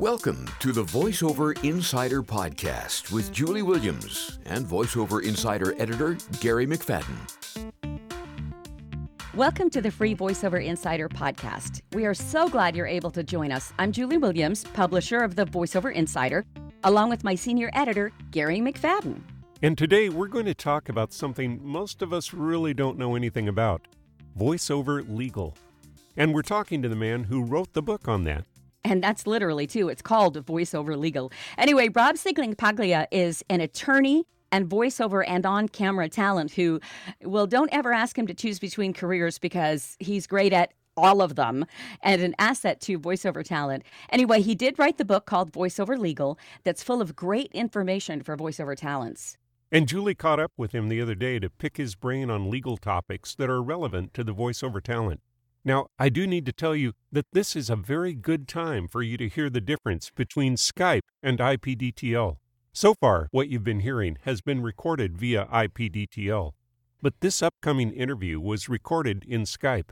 Welcome to the VoiceOver Insider Podcast with Julie Williams and VoiceOver Insider editor Gary McFadden. Welcome to the free VoiceOver Insider podcast. We are so glad you're able to join us. I'm Julie Williams, publisher of the VoiceOver Insider, along with my senior editor, Gary McFadden. And today we're going to talk about something most of us really don't know anything about voiceover legal. And we're talking to the man who wrote the book on that. And that's literally, too. It's called voiceover legal. Anyway, Rob Paglia is an attorney and voiceover and on camera talent who, well, don't ever ask him to choose between careers because he's great at all of them and an asset to voiceover talent. Anyway, he did write the book called Voiceover Legal that's full of great information for voiceover talents. And Julie caught up with him the other day to pick his brain on legal topics that are relevant to the voiceover talent. Now, I do need to tell you that this is a very good time for you to hear the difference between Skype and IPDTL. So far, what you've been hearing has been recorded via IPDTL, but this upcoming interview was recorded in Skype.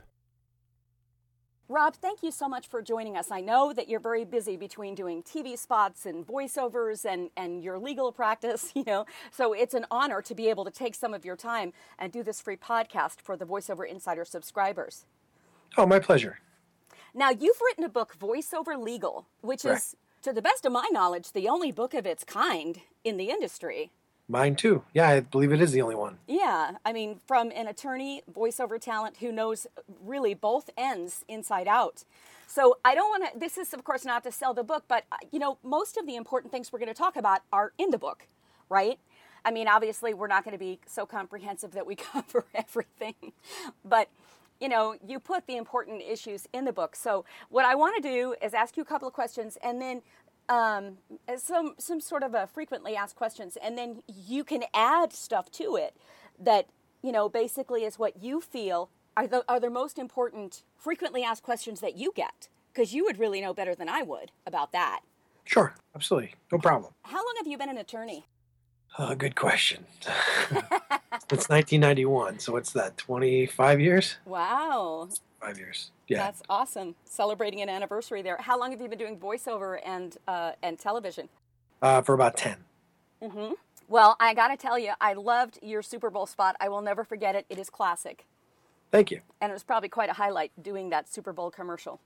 Rob, thank you so much for joining us. I know that you're very busy between doing TV spots and voiceovers and, and your legal practice, you know. So it's an honor to be able to take some of your time and do this free podcast for the VoiceOver Insider subscribers. Oh, my pleasure. Now, you've written a book, Voiceover Legal, which Correct. is, to the best of my knowledge, the only book of its kind in the industry. Mine too. Yeah, I believe it is the only one. Yeah, I mean, from an attorney, voiceover talent who knows really both ends inside out. So I don't want to, this is, of course, not to sell the book, but, uh, you know, most of the important things we're going to talk about are in the book, right? I mean, obviously, we're not going to be so comprehensive that we cover everything, but you know, you put the important issues in the book. So what I want to do is ask you a couple of questions, and then um, some some sort of a frequently asked questions, and then you can add stuff to it that you know basically is what you feel are the are the most important frequently asked questions that you get because you would really know better than I would about that. Sure, absolutely. No problem. How long have you been an attorney? Uh, good question. it's 1991. So what's that, 25 years? Wow, Five years. Yeah. that's awesome! Celebrating an anniversary there. How long have you been doing voiceover and uh, and television? Uh, for about 10. Mm-hmm. Well, I got to tell you, I loved your Super Bowl spot. I will never forget it. It is classic. Thank you. And it was probably quite a highlight doing that Super Bowl commercial.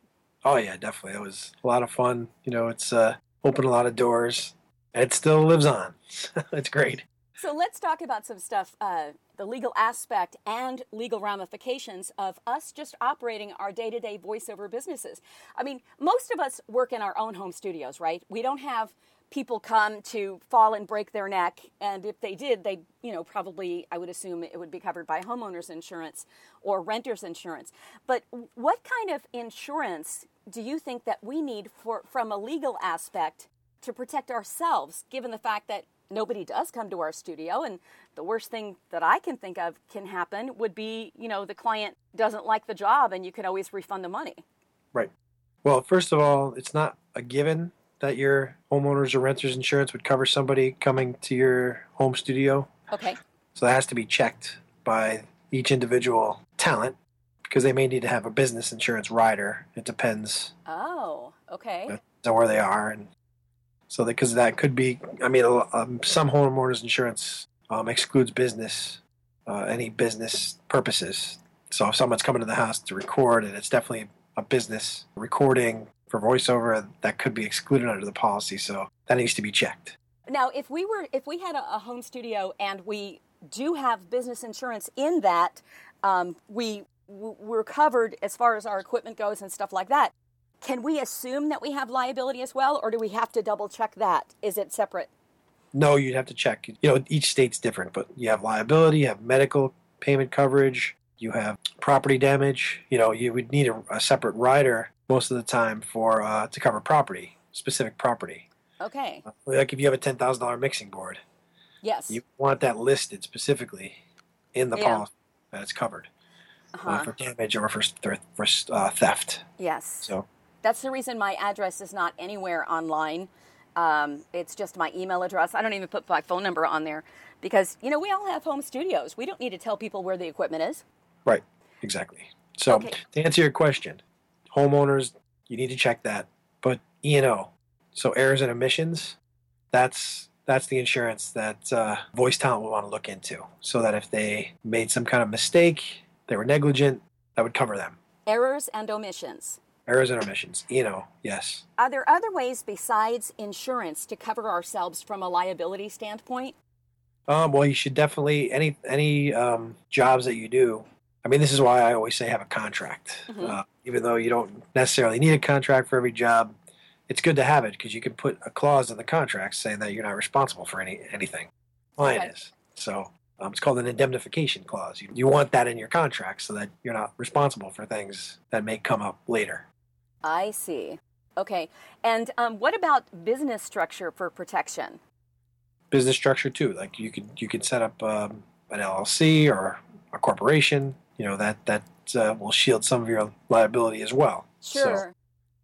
Oh, yeah, definitely. It was a lot of fun. You know, it's uh, opened a lot of doors. It still lives on. it's great. So let's talk about some stuff uh, the legal aspect and legal ramifications of us just operating our day to day voiceover businesses. I mean, most of us work in our own home studios, right? We don't have people come to fall and break their neck and if they did they you know probably i would assume it would be covered by homeowners insurance or renters insurance but what kind of insurance do you think that we need for from a legal aspect to protect ourselves given the fact that nobody does come to our studio and the worst thing that i can think of can happen would be you know the client doesn't like the job and you can always refund the money Right. Well, first of all, it's not a given that your homeowners or renters insurance would cover somebody coming to your home studio. okay So that has to be checked by each individual talent because they may need to have a business insurance rider. It depends oh okay on where they are, and so because that could be. I mean, um, some homeowners insurance um, excludes business, uh, any business purposes. So if someone's coming to the house to record, and it's definitely a business recording for voiceover, that could be excluded under the policy. So that needs to be checked. Now, if we were, if we had a, a home studio and we do have business insurance in that, um, we we're covered as far as our equipment goes and stuff like that. Can we assume that we have liability as well, or do we have to double check that? Is it separate? No, you'd have to check. You know, each state's different, but you have liability, you have medical payment coverage, you have property damage. You know, you would need a, a separate rider most of the time for uh, to cover property, specific property. Okay. Like if you have a ten thousand dollar mixing board, Yes. you want that listed specifically in the Yeah. policy that it's covered uh, uh-huh. for damage or for for, for uh, theft. Yes. So That's the reason my address is not anywhere online. Um, it's just my email address. I don't even put my phone number on there because, you know, we all have home studios. We don't need to tell people where the equipment is. right, exactly. So Okay. to answer your question, homeowners, you need to check that. But E and O, So errors and omissions, that's that's the insurance that uh, voice talent will want to look into, so that if they made some kind of mistake, they were negligent, that would cover them. Errors and omissions. Omissions. You know, yes. Are there other ways besides insurance to cover ourselves from a liability standpoint? Um, well, you should definitely any any um, jobs that you do. I mean, this is why I always say have a contract. Mhm. Uh, even though you don't necessarily need a contract for every job, it's good to have it because you can put a clause in the contract saying that you're not responsible for any anything. Client Okay. is. So um, it's called an indemnification clause. You, you want that in your contract so that you're not responsible for things that may come up later. I see. Okay. And um, what about business structure for protection? Business structure too. Like you could you could set up um, an LLC or a corporation. You know that that uh, will shield some of your liability as well. So- Sure.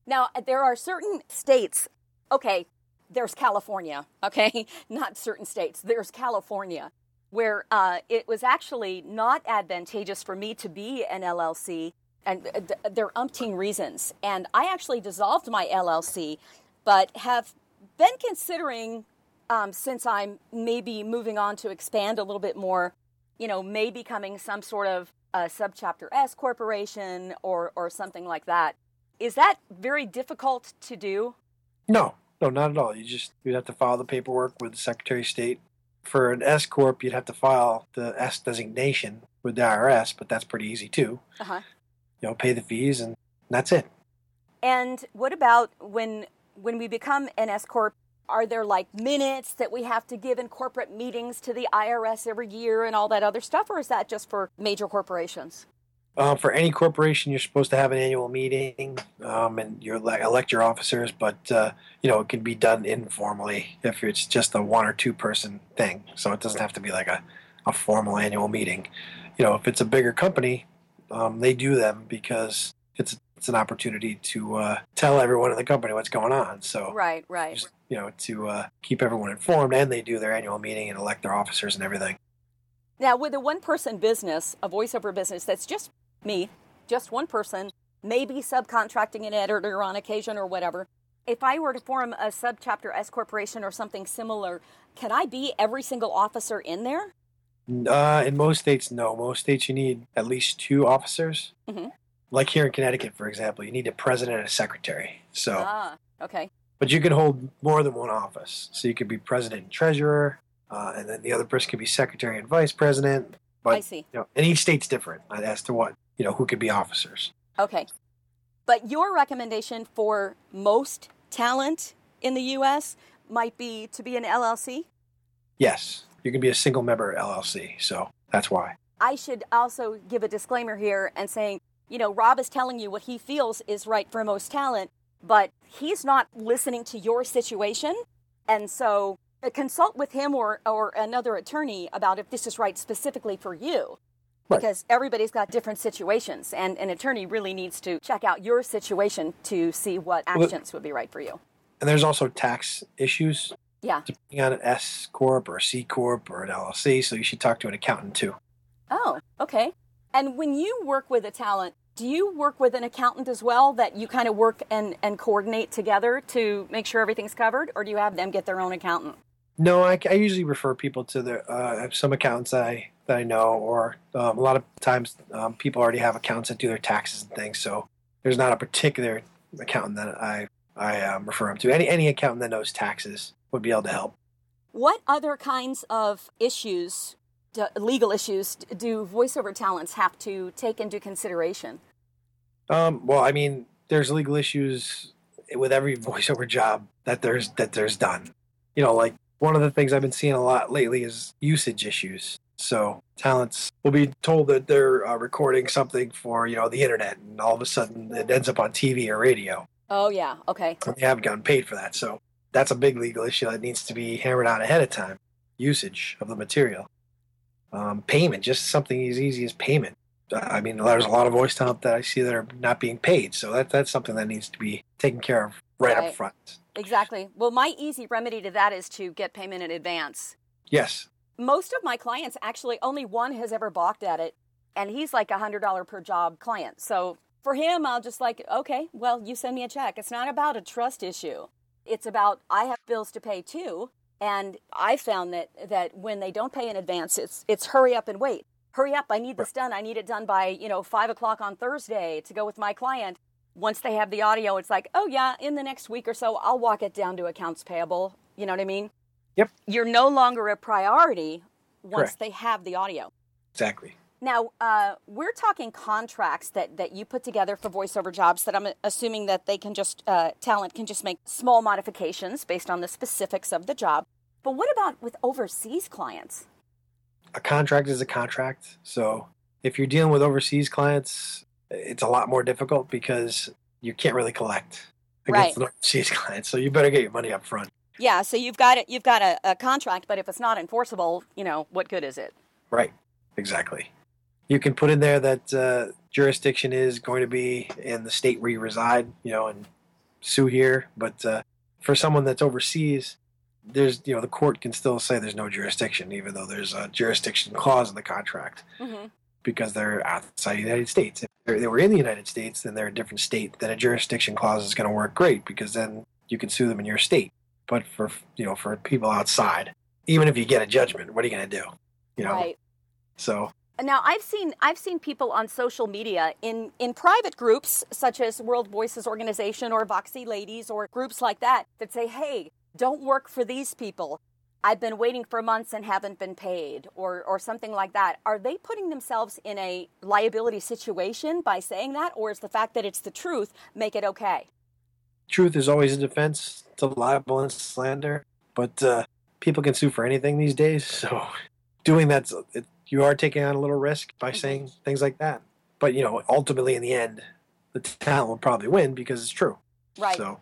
Now, there are certain states, okay, there's California, okay, not certain states, there's California, where uh, it was actually not advantageous for me to be an LLC, and th- there are umpteen reasons. And I actually dissolved my LLC, but have been considering, um, since I'm maybe moving on to expand a little bit more, you know, may becoming some sort of uh, subchapter S corporation or, or something like that. Is that very difficult to do? No, no, not at all. You just you'd have to file the paperwork with the Secretary of State. For an S corp, you'd have to file the S designation with the IRS, but that's pretty easy too. Uh huh. You know, pay the fees and that's it. And what about when when we become an S corp? Are there like minutes that we have to give in corporate meetings to the IRS every year and all that other stuff, or is that just for major corporations? Um, for any corporation, you're supposed to have an annual meeting um, and you elect, elect your officers, but uh, you know it can be done informally if it's just a one or two person thing. So it doesn't have to be like a, a formal annual meeting. You know, if it's a bigger company, um, they do them because it's it's an opportunity to uh, tell everyone in the company what's going on. So Right, right. just, you know to uh, keep everyone informed, and they do their annual meeting and elect their officers and everything. Now, with a one person business, a voiceover business that's just me, just one person, maybe subcontracting an editor on occasion or whatever, if I were to form a subchapter S corporation or something similar, can I be every single officer in there? Uh, in most states, no. Most states, you need at least two officers. Mhm. Like here in Connecticut, for example, you need a president and a secretary. So, Ah, okay. but you can hold more than one office. So you could be president and treasurer, uh, and then the other person could be secretary and vice president. But I see. you know, and each state's different uh, as to what you know who could be officers. Okay. But your recommendation for most talent in the U.S. might be to be an LLC? Yes, you can be a single member LLC. So that's why. I should also give a disclaimer here and saying, you know, Rob is telling you what he feels is right for most talent, but he's not listening to your situation. And so uh, consult with him or, or another attorney about if this is right specifically for you. Right. Because everybody's got different situations, and an attorney really needs to check out your situation to see what Well, actions would be right for you. And there's also tax issues Yeah. depending on an S corp or a C corp or an LLC. So you should talk to an accountant too. Oh, okay. And when you work with a talent, do you work with an accountant as well that you kind of work and, and coordinate together to make sure everything's covered, or do you have them get their own accountant? No, I, I usually refer people to the uh, some accountants that I that I know, or um, a lot of times um, people already have accountants that do their taxes and things. So there's not a particular accountant that I I um, refer them to. Any any accountant that knows taxes would be able to help. What other kinds of issues, d- legal issues, d- do voiceover talents have to take into consideration? Um, well, I mean, there's legal issues with every voiceover job that there's that there's done. You know, like one of the things I've been seeing a lot lately is usage issues. So talents will be told that they're uh, recording something for you know the internet, and all of a sudden it ends up on TV or radio. Oh, yeah. Okay. and They haven't gotten paid for that, so that's a big legal issue that needs to be hammered out ahead of time. Usage of the material, um, payment, just something as easy as payment. I mean, there's a lot of voice talent that I see that are not being paid, so that that's something that needs to be taken care of right, Right. up front. Exactly. Well, my easy remedy to that is to get payment in advance. Yes, most of my clients actually only one has ever balked at it and he's like a hundred dollar per job client so for him i'll just like okay well you send me a check it's not about a trust issue It's about I have bills to pay too. And I found that that when they don't pay in advance, it's it's hurry up and wait. Hurry up! I need this done. I need it done by you know five o'clock on Thursday to go with my client. Once they have the audio, it's like, oh yeah, in the next week or so, I'll walk it down to accounts payable. You know what I mean? Yep. You're no longer a priority once Correct. they have the audio. Exactly. Now, uh, we're talking contracts that, that you put together for voiceover jobs that I'm assuming that they can just, uh, talent can just make small modifications based on the specifics of the job. But what about with overseas clients? A contract is a contract. So if you're dealing with overseas clients, it's a lot more difficult because you can't really collect against Right. an overseas clients. So you better get your money up front. Yeah, so you've got it, you've got a, a contract, but if it's not enforceable, you know, what good is it? Right. Exactly. You can put in there that uh, jurisdiction is going to be in the state where you reside, you know, and sue here. But uh, for someone that's overseas, there's, you know, the court can still say there's no jurisdiction, even though there's a jurisdiction clause in the contract Mm-hmm. because they're outside the United States. If they're- were in the United States, then they're a different state. Then a jurisdiction clause is going to work great because then you can sue them in your state. But for you know, for people outside, even if you get a judgment, what are you going to do? You know. Right. So Now I've seen I've seen people on social media in in private groups such as World Voices Organization or Voxy Ladies or groups like that that say, "Hey, don't work for these people. I've been waiting for months and haven't been paid," or or something like that. Are they putting themselves in a liability situation by saying that, or is the fact that it's the truth make it okay? truth is always a defense to libel and slander, but uh, people can sue for anything these days. So doing that, it, you are taking on a little risk by saying things like that. But you know, ultimately, in the end, the talent will probably win because it's true. Right. So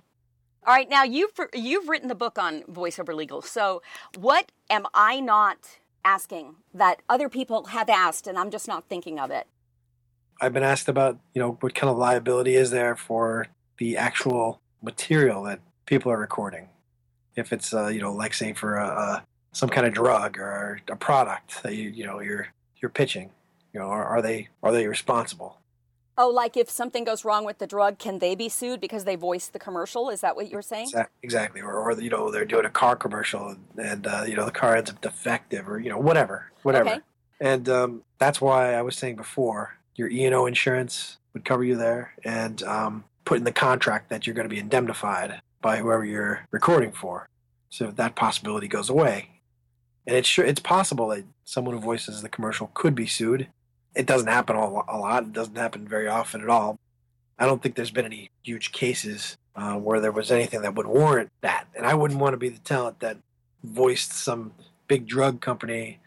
All right, now you've you've written the book on voiceover legal. So, what am I not asking that other people have asked, and I'm just not thinking of it? I've been asked about, you know, what kind of liability is there for the actual material that people are recording. If it's, uh, you know, like say for a, a, some kind of drug or a product that you, you know, you're you're pitching, you know, are, are they are they responsible? Oh, like if something goes wrong with the drug, can they be sued because they voiced the commercial? Is that what you're saying? Exactly. Or, or you know, they're doing a car commercial and uh, you know the car ends up defective or you know whatever, whatever. Okay. And um, that's why I was saying before, your E and O insurance would cover you there, and um, put in the contract that you're going to be indemnified by whoever you're recording for. So that possibility goes away, and it's sure it's possible that someone who voices the commercial could be sued. It doesn't happen a a lot. It doesn't happen very often at all. I don't think there's been any huge cases uh, where there was anything that would warrant that. And I wouldn't want to be the talent that voiced some big drug company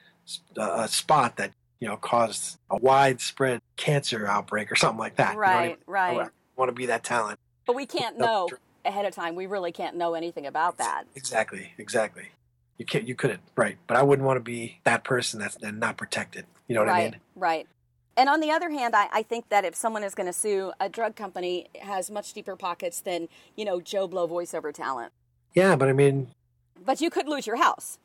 uh, a spot that you know caused a widespread cancer outbreak or something like that. You know I Right, mean? I right. wa- want to be that talent. But we can't know ahead of time. We really can't know anything about that. Exactly, exactly. You can't, you couldn't, right? But I wouldn't want to be that person that's then not protected. You know what right, I mean? right. And on the other hand, I, I think that if someone is going to sue a drug company, has much deeper pockets than you know Joe Blow voiceover talent. Yeah, but I mean, But you could lose your house.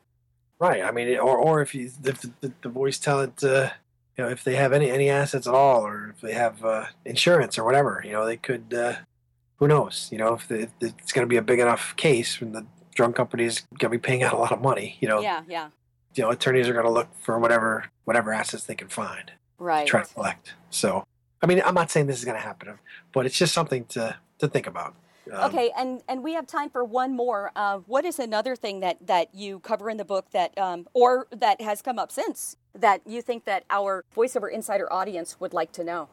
Right. I mean, or or if you if the, the, voice talent, uh, you know, if they have any any assets at all, or if they have uh, insurance or whatever, you know, they could. Uh, who knows? You know, if, the, if it's going to be a big enough case, when the drug companies going to be paying out a lot of money, you know, Yeah, yeah. you know, attorneys are going to look for whatever whatever assets they can find Right. to try to collect. So, I mean, I'm not saying this is going to happen, but it's just something to to think about. Um, Okay, and and we have time for one more. Uh, what is another thing that that you cover in the book that, um, or that has come up since that you think that our voiceover insider audience would like to know?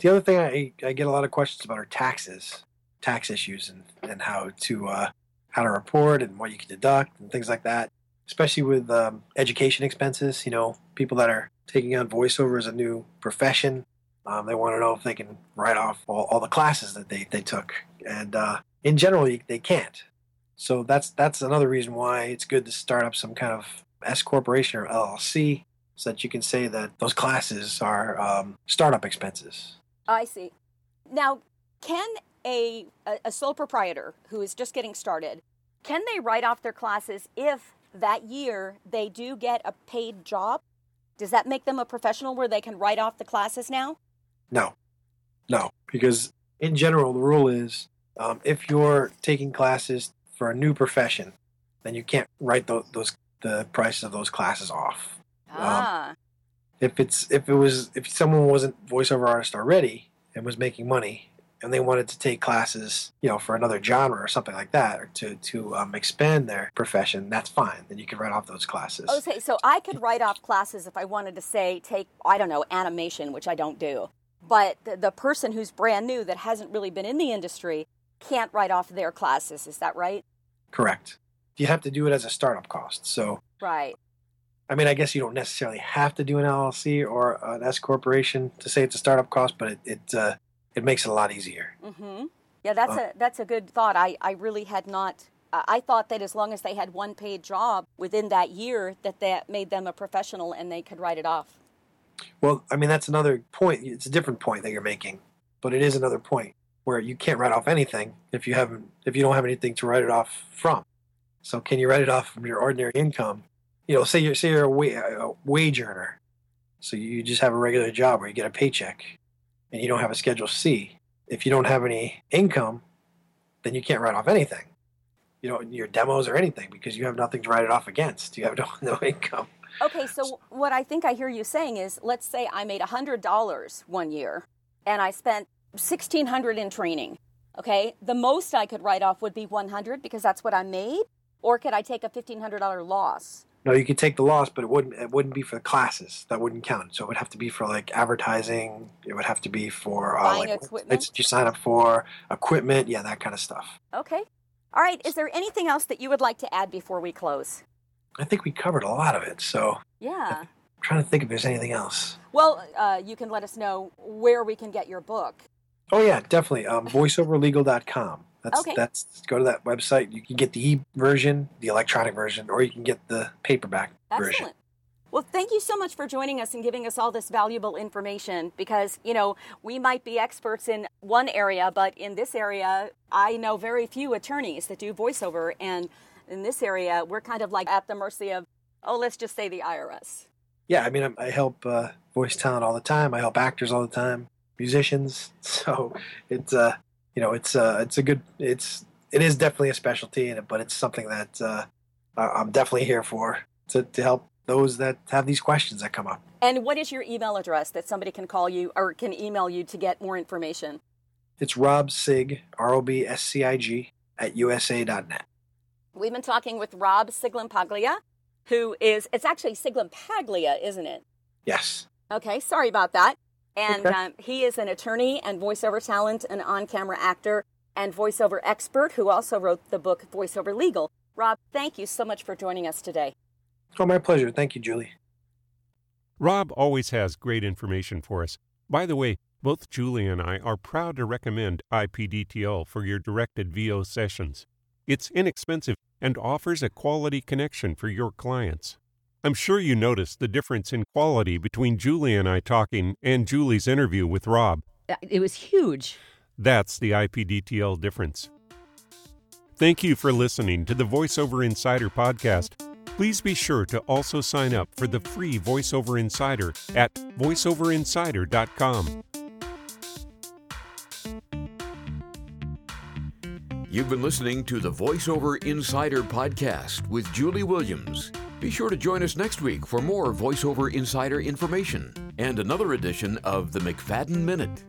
The other thing I, I get a lot of questions about are taxes, tax issues, and, and how to uh, how to report and what you can deduct and things like that. Especially with um, education expenses, you know, people that are taking on voiceover as a new profession, um, they want to know if they can write off all, all the classes that they, they took, and uh, in general, they can't. So that's that's another reason why it's good to start up some kind of S corporation or LLC, so that you can say that those classes are um, startup expenses. I see. Now, can a, a sole proprietor who is just getting started can they write off their classes if that year they do get a paid job? Does that make them a professional where they can write off the classes now? No, no, because in general, the rule is um, if you're taking classes for a new profession, then you can't write those, those the prices of those classes off. Ah. If it's if it was if someone wasn't voiceover artist already and was making money and they wanted to take classes, you know, for another genre or something like that, or to to um, expand their profession, that's fine. Then you can write off those classes. Okay, so I could write off classes if I wanted to say take I don't know animation, which I don't do. But the, the person who's brand new that hasn't really been in the industry can't write off their classes. Is that right? Correct. You have to do it as a startup cost. So Right. I mean, I guess you don't necessarily have to do an LLC or an S corporation to say it's a startup cost, but it it, uh, it makes it a lot easier. Mm-hmm. Yeah, that's Uh, a that's a good thought. I I really had not. I I thought that as long as they had one paid job within that year, that that made them a professional and they could write it off. Well, I mean, that's another point. It's a different point that you're making, but it is another point where you can't write off anything if you haven't if you don't have anything to write it off from. So, can you write it off from your ordinary income? You know, say you're say you're a, wa- a wage earner, so you just have a regular job where you get a paycheck, and you don't have a Schedule C. If you don't have any income, then you can't write off anything. You know, your demos or anything because you have nothing to write it off against. You have no no income. Okay, so what I think I hear you saying is, let's say I made hundred dollars one year, and I spent sixteen hundred in training. Okay, the most I could write off would be one hundred because that's what I made, or could I take a fifteen hundred dollar loss? No, you could take the loss, but it wouldn't. It wouldn't be for the classes. That wouldn't count. So it would have to be for like advertising. It would have to be for uh, Buying like equipment? you sign up for, equipment, yeah, that kind of stuff. Okay, all right. Is there anything else that you would like to add before we close? I think we covered a lot of it. So Yeah. I'm trying to think if there's anything else. Well, uh, you can let us know where we can get your book. Oh yeah, definitely. Um, voiceoverlegal.com. That's Okay. that's go to that website. You can get the e version, the electronic version, or you can get the paperback version. Excellent. Well, thank you so much for joining us and giving us all this valuable information because, you know, we might be experts in one area, but in this area, I know very few attorneys that do voiceover. And in this area, we're kind of like at the mercy of, oh, let's just say the IRS. Yeah, I mean, I help uh, voice talent all the time. I help actors all the time, musicians. So it's uh, you know, it's uh, it's a good, it's it is definitely a specialty, and but it's something that uh, I'm definitely here for to to help those that have these questions that come up. And what is your email address that somebody can call you or can email you to get more information? It's Rob Sig, R O B S C I G, at USA.net. We've been talking with Rob Siglampaglia, who is, it's actually Sciglimpaglia, isn't it? Yes. Okay, sorry about that. And Okay. um, he is an attorney and voiceover talent, an on camera actor, and voiceover expert who also wrote the book Voiceover Legal. Rob, thank you so much for joining us today. Oh, my pleasure. Thank you, Julie. Rob always has great information for us. By the way, both Julie and I are proud to recommend IPDTL for your directed VO sessions. It's inexpensive and offers a quality connection for your clients. I'm sure you noticed the difference in quality between Julie and I talking and Julie's interview with Rob. Uh, it was huge. That's the IPDTL difference. Thank you for listening to the VoiceOver Insider podcast. Please be sure to also sign up for the free VoiceOver Insider at voiceoverinsider.com. You've been listening to the VoiceOver Insider Podcast with Julie Williams. Be sure to join us next week for more VoiceOver Insider information and another edition of the McFadden Minute.